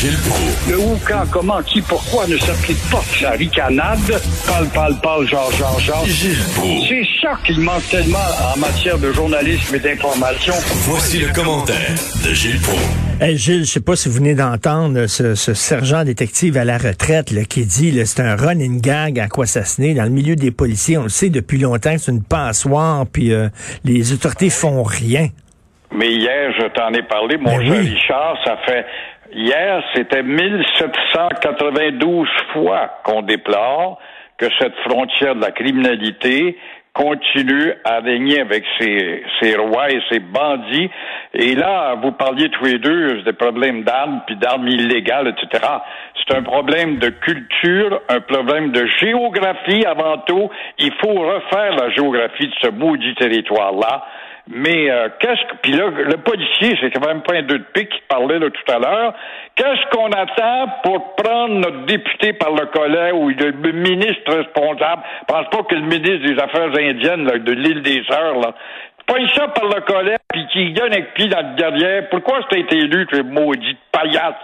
Gilles Proulx. Le où, quand, comment, qui, pourquoi ne s'applique pas sa ricanade? Parle, parle, parle, genre, genre, genre. Gilles Proulx. C'est ça qu'il manque tellement en matière de journalisme et d'information. Voici le commentaire de Gilles Proulx. Hey Gilles, je sais pas si vous venez d'entendre ce, ce sergent détective à la retraite là, qui dit là, c'est un running gag à quoi ça se dans le milieu des policiers. On le sait depuis longtemps que c'est une passoire, puis euh, les autorités font rien. Mais hier, je t'en ai parlé, mon Ben cher oui. Richard, ça fait hier, c'était 1792 fois qu'on déplore que cette frontière de la criminalité continue à régner avec ses, ses rois et ses bandits. Et là, vous parliez tous les deux des problèmes d'armes, puis d'armes illégales, etc. C'est un problème de culture, un problème de géographie avant tout. Il faut refaire la géographie de ce maudit territoire-là. Mais euh, qu'est-ce que puis là le policier c'est quand même pas un deux de pique qui parlait là tout à l'heure. Qu'est-ce qu'on attend pour prendre notre député par le collet ou le ministre responsable? Je pense pas que le ministre des Affaires indiennes là, de l'île des Sœurs là pogne ça par le collet puis qui donne un pied dans le derrière. Pourquoi c'est été élu tu maudit paillasse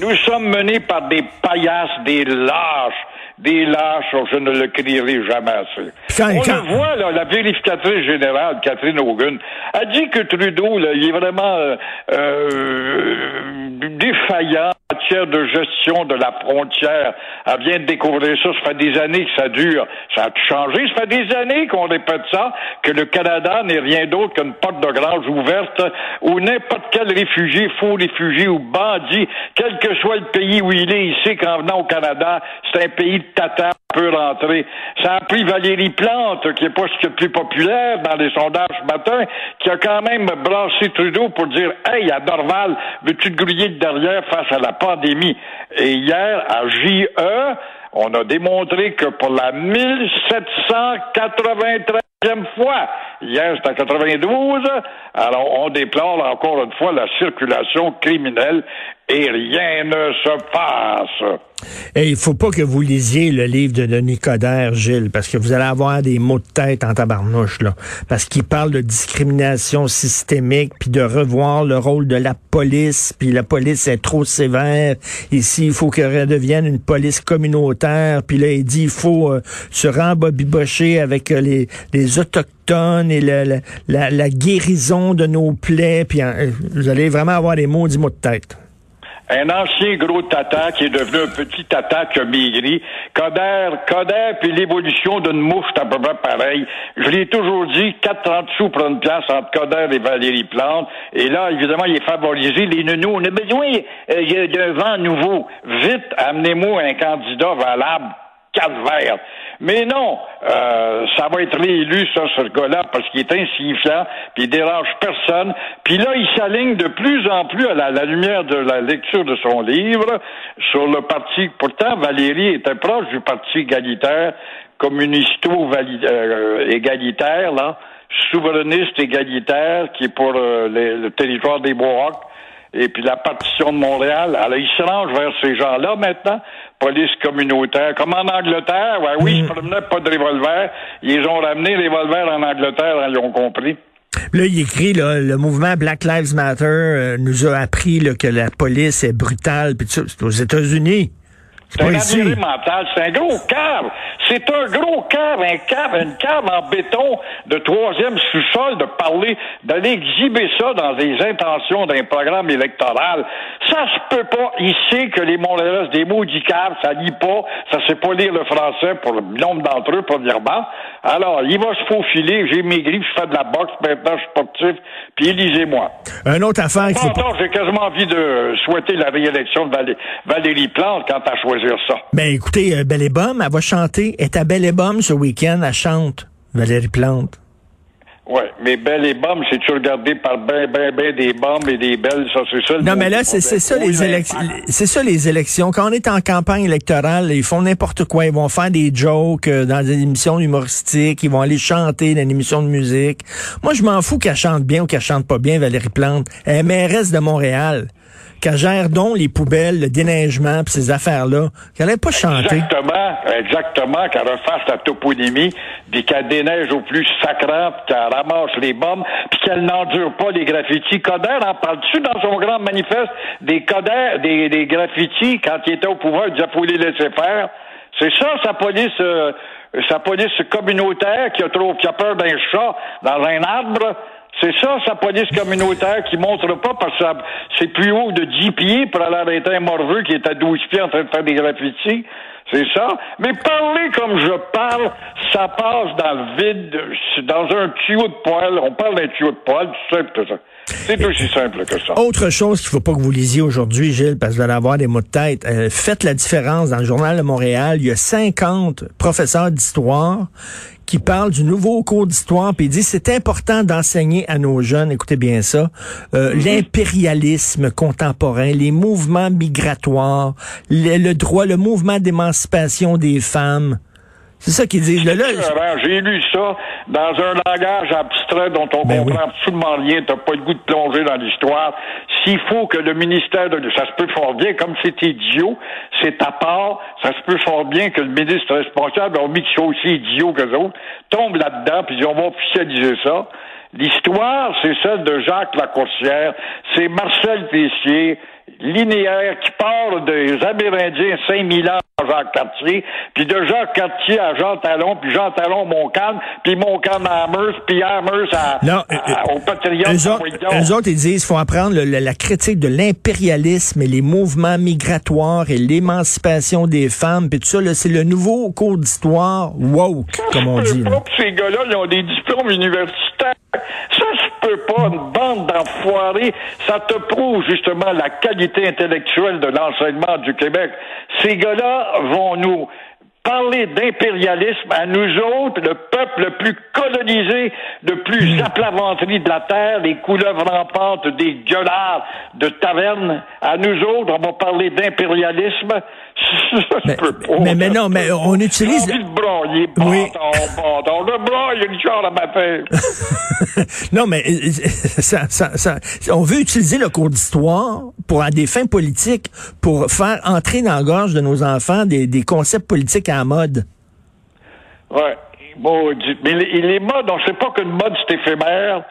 Nous sommes menés par des paillasses, des lâches des lâches, je ne le crierai jamais assez. Quand- On quand- le voit, là, la vérificatrice générale, Catherine Hogan, a dit que Trudeau, là, il est vraiment euh, euh, défaillant de gestion de la frontière. Elle vient de découvrir ça, ça fait des années que ça dure. Ça a changé, ça fait des années qu'on répète ça, que le Canada n'est rien d'autre qu'une porte de grange ouverte où n'importe quel réfugié, faux réfugié ou bandit, quel que soit le pays où il est, il sait qu'en venant au Canada, c'est un pays de tata peut rentrer. Ça a pris Valérie Plante, qui est pas ce qui est plus populaire dans les sondages ce matin, qui a quand même brassé Trudeau pour dire Hey, à Dorval, veux-tu te griller de derrière face à la Et hier, à JE, on a démontré que pour la 1793e fois, hier c'était à 92, alors on déplore encore une fois la circulation criminelle et rien ne se passe. Et il faut pas que vous lisiez le livre de Denis Coderre, Gilles, parce que vous allez avoir des mots de tête en tabarnouche, là. Parce qu'il parle de discrimination systémique, puis de revoir le rôle de la police, puis la police est trop sévère. Ici, il faut qu'elle redevienne une police communautaire. Puis là, il dit, il faut euh, se rembobibocher avec euh, les, les autochtones et le- la, la guérison de nos plaies. Puis euh, vous allez vraiment avoir des mots, mots de tête. Un ancien gros tata qui est devenu un petit tata qui a maigri. Coder, Coder, puis l'évolution d'une mouche, c'est à peu près pareil. Je l'ai toujours dit, 4,30 sous pour une place entre Coder et Valérie Plante. Et là, évidemment, il est favorisé. Les nounous, on a besoin euh, d'un vent nouveau. Vite, amenez-moi un candidat valable calvaire. Mais non, euh, ça va être réélu, ça, ce gars-là, parce qu'il est insignifiant, puis il dérange personne. Puis là, il s'aligne de plus en plus à la, lumière de la lecture de son livre sur le parti. Pourtant, Valérie était proche du parti égalitaire, communisto-égalitaire, là, souverainiste égalitaire, qui est pour euh, les- le territoire des Mohawks et puis la partition de Montréal. Alors, il se range vers ces gens-là maintenant, police communautaire. Comme en Angleterre, ouais, oui, ils se promenaient pas de revolver. Ils ont ramené les revolvers en Angleterre, hein, ils ont compris. Là, il écrit, là, le mouvement Black Lives Matter euh, nous a appris là, que la police est brutale. Puis c'est aux États-Unis. C'est un mental, c'est un gros cave. C'est un gros cave, un cave, une cave en béton de troisième sous-sol de parler, d'aller exhiber ça dans des intentions d'un programme électoral. Ça se peut pas. Il sait que les Montréalais, des maudits caves, ça lit pas, ça sait pas lire le français pour le nombre d'entre eux, premièrement. Alors, il va se faufiler. J'ai maigri, je fais de la boxe, maintenant je suis sportif, puis élisez-moi. Une autre affaire qu'il faut j'ai quasiment envie de souhaiter la réélection de Valé- Valérie Plante quand à choisir ça. Ben écoutez, euh, Belle et Bomme, elle va chanter. Elle est à Belle et Bomme ce week-end, elle chante. Valérie Plante. Oui, mais belle et bombe, c'est-tu regardé par ben, ben, ben des bombes et des belles, ça, c'est ça le Non, mais là, c'est c'est ça les élections. C'est ça les élections. Quand on est en campagne électorale, ils font n'importe quoi. Ils vont faire des jokes euh, dans des émissions humoristiques. Ils vont aller chanter dans une émission de musique. Moi, je m'en fous qu'elle chante bien ou qu'elle chante pas bien, Valérie Plante. Elle est mairesse de Montréal. Qu'elle gère donc les poubelles, le déneigement, puis ces affaires-là, qu'elle n'allait pas chanter. Exactement, exactement, qu'elle refasse la toponymie, puis qu'elle déneige au plus sacrant, puis qu'elle ramasse les bombes, puis qu'elle n'endure pas les graffitis. Coder en parle-tu dans son grand manifeste? Des Coder, des, des graffitis, quand il était au pouvoir, il disait faut les laisser faire. C'est ça, sa police, euh, sa police communautaire qui a trop, qui a peur d'un chat dans un arbre? C'est ça, sa police communautaire qui montre pas parce que c'est plus haut de 10 pieds pour aller arrêter un morveux qui est à 12 pieds en train de faire des graffitis. C'est ça. Mais parler comme je parle, ça passe dans le vide, dans un tuyau de poêle. On parle d'un tuyau de poêle, tout simple que ça. C'est aussi simple que ça. Autre chose qu'il faut pas que vous lisiez aujourd'hui, Gilles, parce que vous allez avoir des mots de tête. Euh, faites la différence. Dans le Journal de Montréal, il y a 50 professeurs d'histoire qui parlent du nouveau cours d'histoire, puis il dit c'est important d'enseigner à nos jeunes, écoutez bien ça, euh, mm-hmm. l'impérialisme contemporain, les mouvements migratoires, le droit, le mouvement d'émancipation des femmes. C'est ça qu'ils disent. J'ai lu ça dans un langage abstrait dont on ben comprend absolument rien. T'as pas le goût de plonger dans l'histoire. S'il faut que le ministère de... Ça se peut fort bien, comme c'est idiot, c'est à part, ça se peut fort bien que le ministre responsable, on mis qu'ils sont aussi idiots que autres, tombe là-dedans, puis on va officialiser ça. L'histoire, c'est celle de Jacques Lacourcière, c'est Marcel Tessier, linéaire qui part des Amérindiens 5000 ans à Jacques Cartier, puis de Jacques Cartier à Jean Talon, puis Jean Talon Montcalm, puis Montcalm à Amherst, puis Amherst à, non, euh, au Patriote. Eux, autres, autres, ils disent qu'il faut apprendre la critique de l'impérialisme et les mouvements migratoires et l'émancipation des femmes, puis tout ça, c'est le nouveau cours d'histoire woke, comme on dit. Ces gars-là, ils ont des diplômes universitaires. Pas, une bande d'enfoirés. Ça te prouve justement la qualité intellectuelle de l'enseignement du Québec. Ces gars-là vont nous parler d'impérialisme à nous autres, le peuple le plus colonisé, le plus aplaventerie de la terre, les couleuvres rampantes des gueulards de taverne. À nous autres, on va parler d'impérialisme. mais, mais, mais, non, mais on utilise. Envie de broyer, oui. bâton, le broye une à ma tête. non, mais euh, ça, ça, ça, on veut utiliser le cours d'histoire pour à des fins politiques, pour faire entrer dans la gorge de nos enfants des, des concepts politiques à la mode. Ouais. Mais les, modes, on ne sait pas qu'une mode c'est éphémère.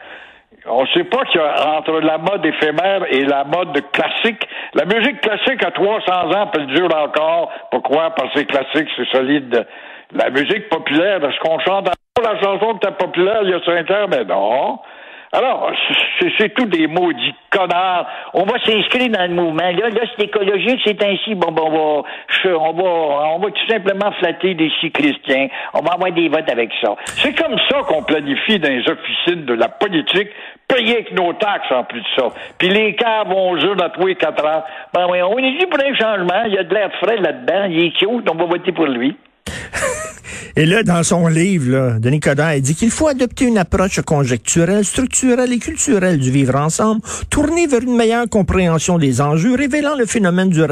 On ne sait pas qu'il y a entre la mode éphémère et la mode classique. La musique classique a 300 ans, elle dure encore. Pourquoi? Parce que c'est classique, c'est solide. La musique populaire, est-ce qu'on chante la chanson était populaire il y a 5 ans? Mais non. Alors, c'est tout des maudits connards. On va s'inscrire dans le mouvement. Là, là c'est écologique, c'est ainsi. Bon, bon, on va, on va, on va tout simplement flatter des cyclistes. On va avoir des votes avec ça. C'est comme ça qu'on planifie dans les officines de la politique, payer avec nos taxes en plus de ça. Puis les cas vont jouer dans tous les quatre ans. Ben oui, on est dit pour un changement. Il y a de l'air frais là-dedans. Il est cute. On va voter pour lui. Et là, dans son livre, là, Denis Coderre, il dit qu'il faut adopter une approche conjecturelle, structurelle et culturelle du vivre ensemble, tournée vers une meilleure compréhension des enjeux, révélant le phénomène du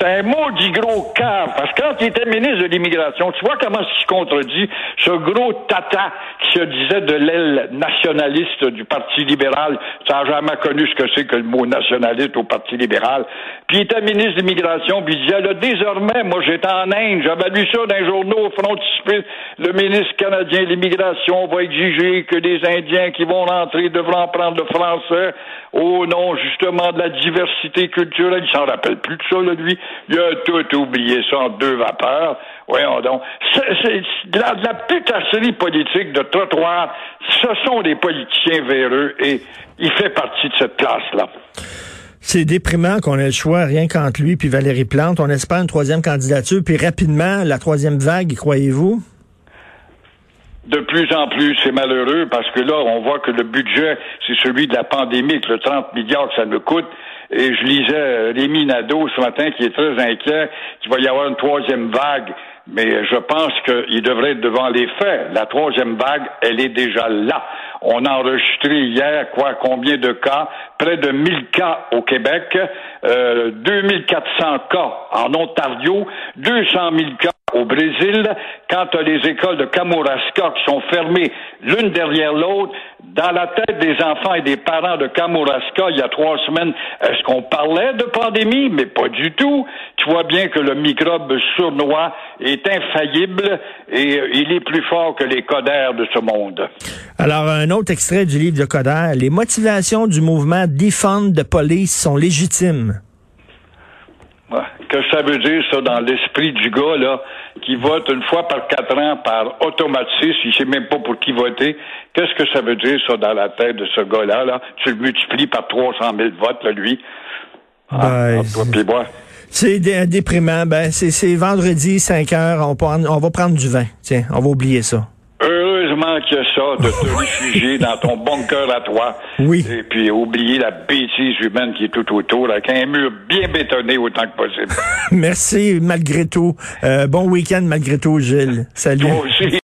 c'est un maudit gros cave. Parce que quand il était ministre de l'immigration, tu vois comment il se contredit ce gros tata qui se disait de l'aile nationaliste du Parti libéral. Ça n'a jamais connu ce que c'est que le mot nationaliste au Parti libéral. Puis il était ministre de l'immigration, puis il disait, là, désormais, moi j'étais en Inde, j'avais lu ça dans les journaux au frontispice, le ministre canadien de l'immigration va exiger que les Indiens qui vont rentrer devront prendre le français au nom justement de la diversité culturelle. Il s'en rappelle plus de ça, là, lui. Il a tout oublié ça en deux vapeurs. Voyons donc. C'est de la, la politique de trottoir. Ce sont des politiciens véreux et il fait partie de cette classe-là. C'est déprimant qu'on ait le choix rien qu'entre lui puis Valérie Plante. On espère une troisième candidature, puis rapidement, la troisième vague, croyez-vous? De plus en plus, c'est malheureux parce que là, on voit que le budget, c'est celui de la pandémie, que le 30 milliards que ça nous coûte. Et je lisais Rémi Nadeau ce matin qui est très inquiet qu'il va y avoir une troisième vague. Mais je pense qu'il devrait être devant les faits. La troisième vague, elle est déjà là. On a enregistré hier, quoi, combien de cas? Près de 1000 cas au Québec, euh, 2400 cas en Ontario, 200 000 cas Au Brésil, quand tu as les écoles de Kamouraska qui sont fermées l'une derrière l'autre, dans la tête des enfants et des parents de Kamouraska, il y a trois semaines, est-ce qu'on parlait de pandémie? Mais pas du tout. Tu vois bien que le microbe sournois est infaillible et euh, il est plus fort que les codères de ce monde. Alors, un autre extrait du livre de Coder. Les motivations du mouvement Defund the Police sont légitimes que ça veut dire, ça, dans l'esprit du gars, là, qui vote une fois par quatre ans par automatisme, il sait même pas pour qui voter. Qu'est-ce que ça veut dire, ça, dans la tête de ce gars-là, là? Tu le multiplies par 300 000 votes, là, lui. Ah, ben, c'est déprimant. Ben, c'est vendredi, 5 heures. On, on va prendre du vin. Tiens, on va oublier ça que ça de te réfugier dans ton bunker à toi. Oui. Et puis oublier la bêtise humaine qui est tout autour, avec un mur bien bétonné autant que possible. Merci malgré tout. Euh, bon week-end malgré tout, Gilles. Salut.